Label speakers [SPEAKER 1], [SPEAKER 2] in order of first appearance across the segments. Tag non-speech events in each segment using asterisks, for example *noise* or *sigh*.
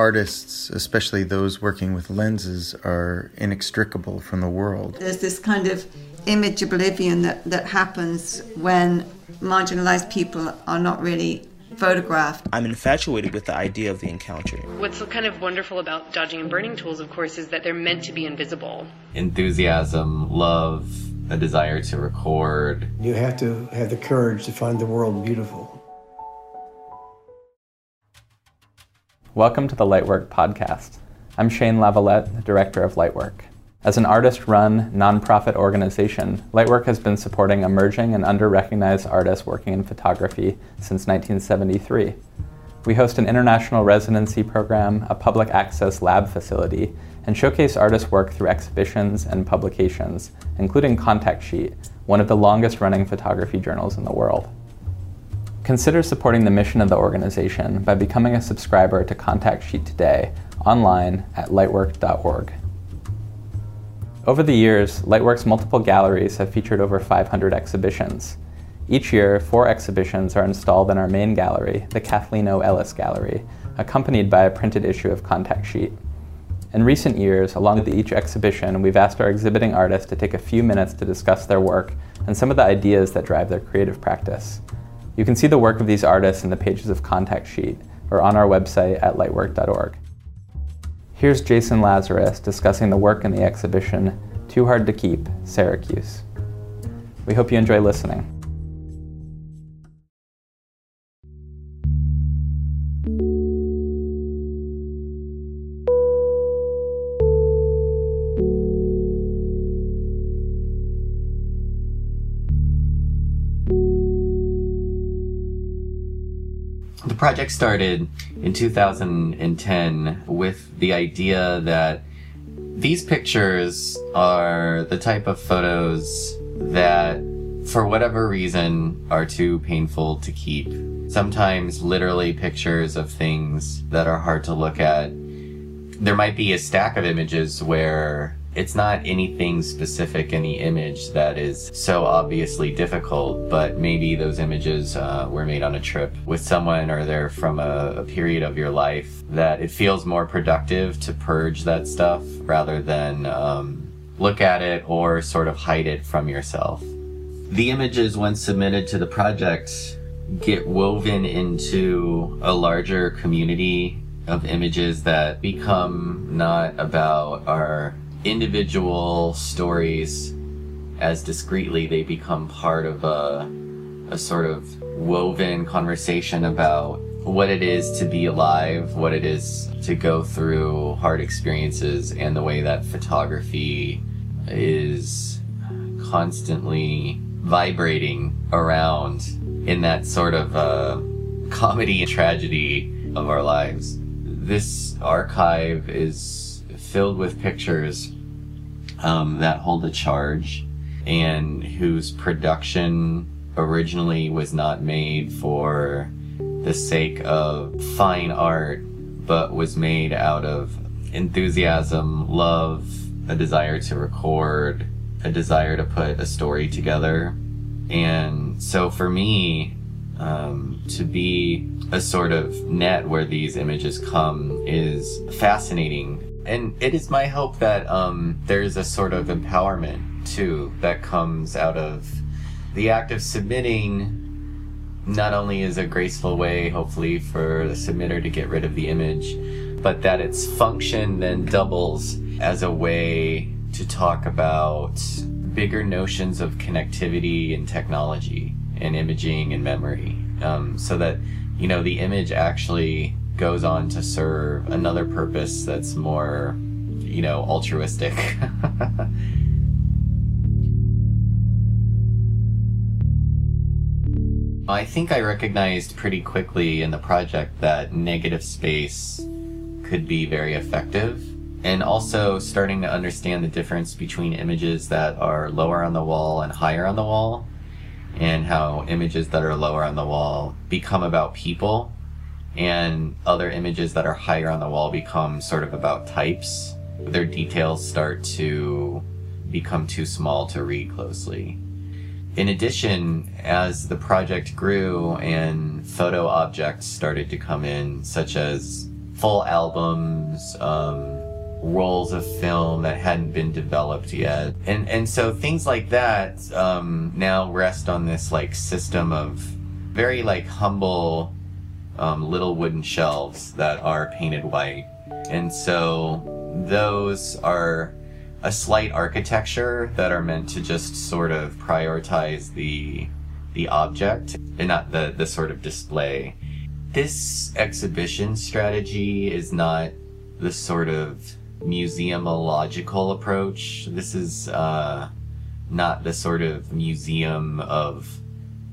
[SPEAKER 1] artists, especially those working with lenses, are inextricable from the world.
[SPEAKER 2] There's this kind of image oblivion that, that happens when marginalized people are not really photographed.
[SPEAKER 3] I'm infatuated with the idea of the encounter.
[SPEAKER 4] What's kind of wonderful about dodging and burning tools, of course, is that they're meant to be invisible.
[SPEAKER 5] Enthusiasm, love, a desire to record.
[SPEAKER 6] You have to have the courage to find the world beautiful.
[SPEAKER 7] Welcome to the Lightwork podcast. I'm Shane Lavalette, the director of Lightwork. As an artist run, nonprofit organization, Lightwork has been supporting emerging and under recognized artists working in photography since 1973. We host an international residency program, a public access lab facility, and showcase artists' work through exhibitions and publications, including Contact Sheet, one of the longest running photography journals in the world. Consider supporting the mission of the organization by becoming a subscriber to Contact Sheet today online at lightwork.org. Over the years, Lightwork's multiple galleries have featured over 500 exhibitions. Each year, four exhibitions are installed in our main gallery, the Kathleen O. Ellis Gallery, accompanied by a printed issue of Contact Sheet. In recent years, along with each exhibition, we've asked our exhibiting artists to take a few minutes to discuss their work and some of the ideas that drive their creative practice. You can see the work of these artists in the pages of Contact Sheet or on our website at lightwork.org. Here's Jason Lazarus discussing the work in the exhibition Too Hard to Keep, Syracuse. We hope you enjoy listening.
[SPEAKER 5] Project started in 2010 with the idea that these pictures are the type of photos that, for whatever reason, are too painful to keep. Sometimes literally pictures of things that are hard to look at. There might be a stack of images where it's not anything specific in the image that is so obviously difficult, but maybe those images uh, were made on a trip with someone or they're from a, a, period of your life that it feels more productive to purge that stuff rather than um, look at it or sort of hide it from yourself. The images, when submitted to the project, get woven into a larger community of images that become not about our individual stories as discreetly they become part of a, a sort of woven conversation about what it is to be alive, what it is to go through hard experiences, and the way that photography is constantly vibrating around in that sort of uh, comedy and tragedy of our lives. This archive is filled with pictures um, that hold a charge and whose production originally was not made for the sake of fine art, but was made out of enthusiasm, love, a desire to record, a desire to put a story together. And so for me, um, to be a sort of net where these images come is fascinating and it is my hope that um, there's a sort of empowerment too that comes out of the act of submitting. Not only is a graceful way hopefully for the submitter to get rid of the image but that its function then doubles as a way to talk about bigger notions of connectivity and technology and imaging and memory. Um, so that you know the image actually goes on to serve another purpose that's more, you know, altruistic. *laughs* I think I recognized pretty quickly in the project that negative space could be very effective. And also starting to understand the difference between images that are lower on the wall and higher on the wall, and how images that are lower on the wall become about people and other images that are higher on the wall become sort of about types. Their details start to become too small to read closely. In addition, as the project grew and photo objects started to come in, such as full albums, um, rolls of film that hadn't been developed yet. And, and so things like that, um, now rest on this like system of very like humble, um, little wooden shelves that are painted white. And so those are a slight architecture that are meant to just sort of prioritize the the object and not the the sort of display. This exhibition strategy is not the sort of museumological approach. This is uh, not the sort of museum of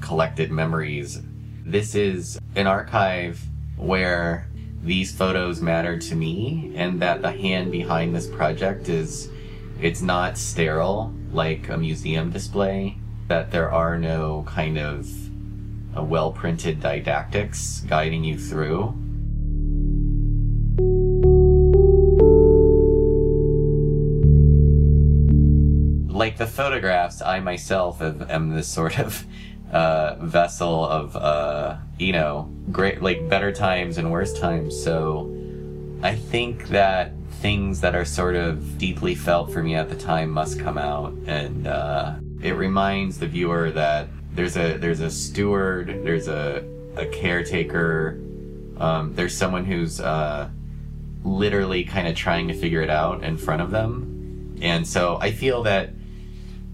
[SPEAKER 5] collected memories. This is an archive where these photos matter to me and that the hand behind this project is it's not sterile like a museum display that there are no kind of uh, well printed didactics guiding you through. Like the photographs i myself am this sort of uh, vessel of uh, you know great like better times and worse times. So i think that things that are sort of deeply felt for me at the time must come out. And uh, it reminds the viewer that there's a there's a steward there's a, a caretaker um, there's someone who's uh, literally kind of trying to figure it out in front of them. And so i feel that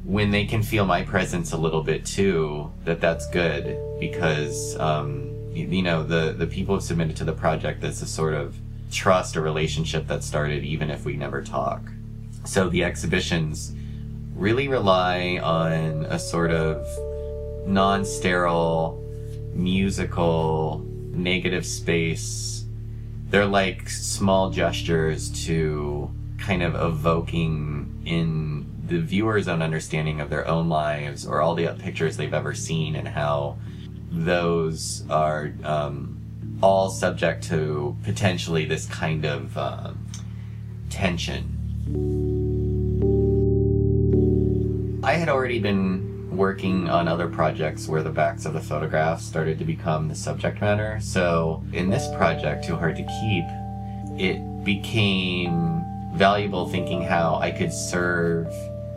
[SPEAKER 5] when they can feel my presence a little bit too, that that's good because um, you, you, know the the people have submitted to the project. That's a sort of trust or relationship that started even if we never talk. So the exhibitions really rely on a sort of non-sterile musical negative space. They're like small gestures to kind of evoking in the viewer's own understanding of their own lives or all the pictures they've ever seen and how those are um, all subject to potentially this kind of uh, tension. I had already been working on other projects where the backs of the photographs started to become the subject matter. So in this project, Too Hard to Keep, it became valuable thinking how I could serve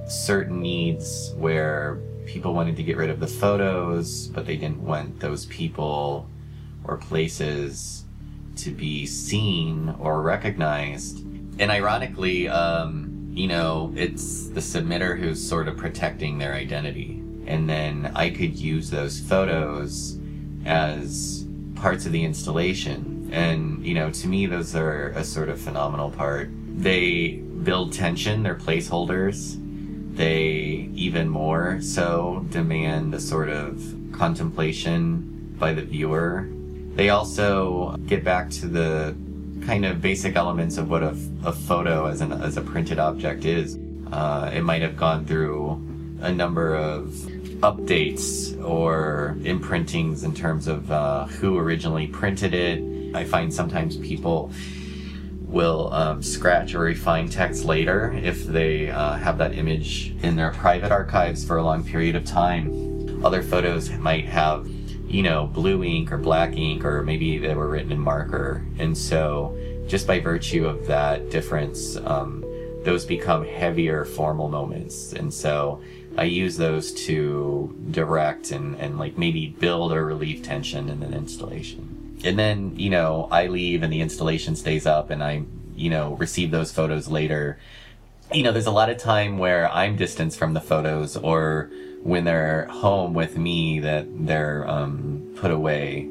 [SPEAKER 5] certain needs where people wanted to get rid of the photos, but they didn't want those people or places to be seen or recognized. And ironically, um, you know, it's the submitter who's sort of protecting their identity. And then I could use those photos as parts of the installation. And, you know, to me, those are a sort of phenomenal part. They build tension, they're placeholders they even more so demand a sort of contemplation by the viewer. They also get back to the kind of basic elements of what a, a photo as, an, as a printed object is. Uh, it might have gone through a number of updates or imprintings in terms of uh, who originally printed it. I find sometimes people will um, scratch or refine text later if they uh, have that image in their private archives for a long period of time. Other photos might have, you know, blue ink or black ink, or maybe they were written in marker. And so, just by virtue of that difference, um, those become heavier formal moments. And so, I use those to direct and, and like maybe build or relieve tension in an installation and then you know I leave and the installation stays up and I you know receive those photos later. You know, there's a lot of time where I'm distanced from the photos or when they're home with me that they're um, put away.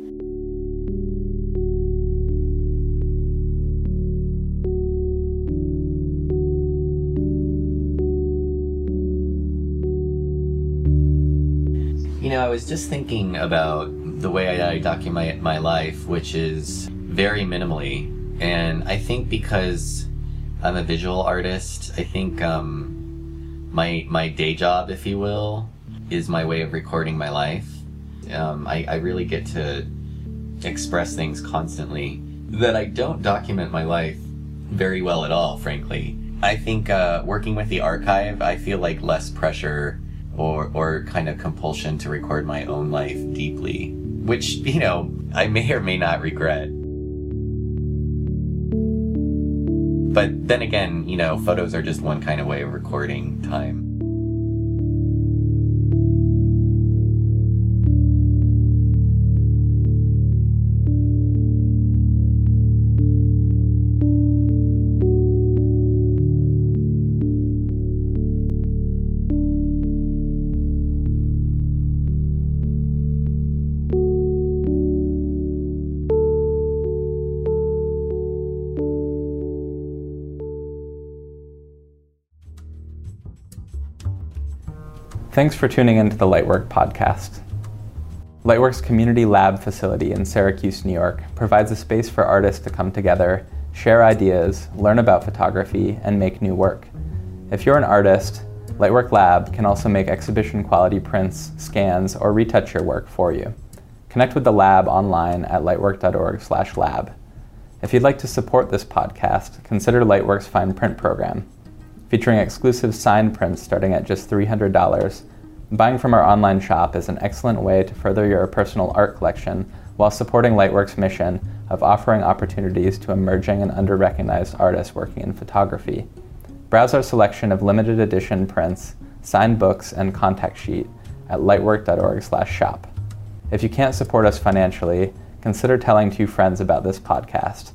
[SPEAKER 5] You know, I was just thinking about the way I document my life, which is very minimally. And I think because I'm a visual artist, I think um, my my day job, if you will, is my way of recording my life. Um, I, I really get to express things constantly that I don't document my life very well at all, frankly. I think uh, working with the archive, I feel like less pressure or, or kind of compulsion to record my own life deeply which, you know, I may or may not regret. But then again, you know, photos are just one kind of way of recording time.
[SPEAKER 7] Thanks for tuning into the Lightwork podcast. Lightwork's community lab facility in Syracuse, New York provides a space for artists to come together, share ideas, learn about photography, and make new work. If you're an artist, Lightwork Lab can also make exhibition quality prints, scans, or retouch your work for you. Connect with the lab online at lightwork.org/lab. If you'd like to support this podcast, consider Lightwork's Fine Print program featuring exclusive signed prints starting at just $300. Buying from our online shop is an excellent way to further your personal art collection while supporting Lightwork's mission of offering opportunities to emerging and under-recognized artists working in photography. Browse our selection of limited edition prints, signed books, and contact sheet at lightwork.org/shop. If you can't support us financially, consider telling two friends about this podcast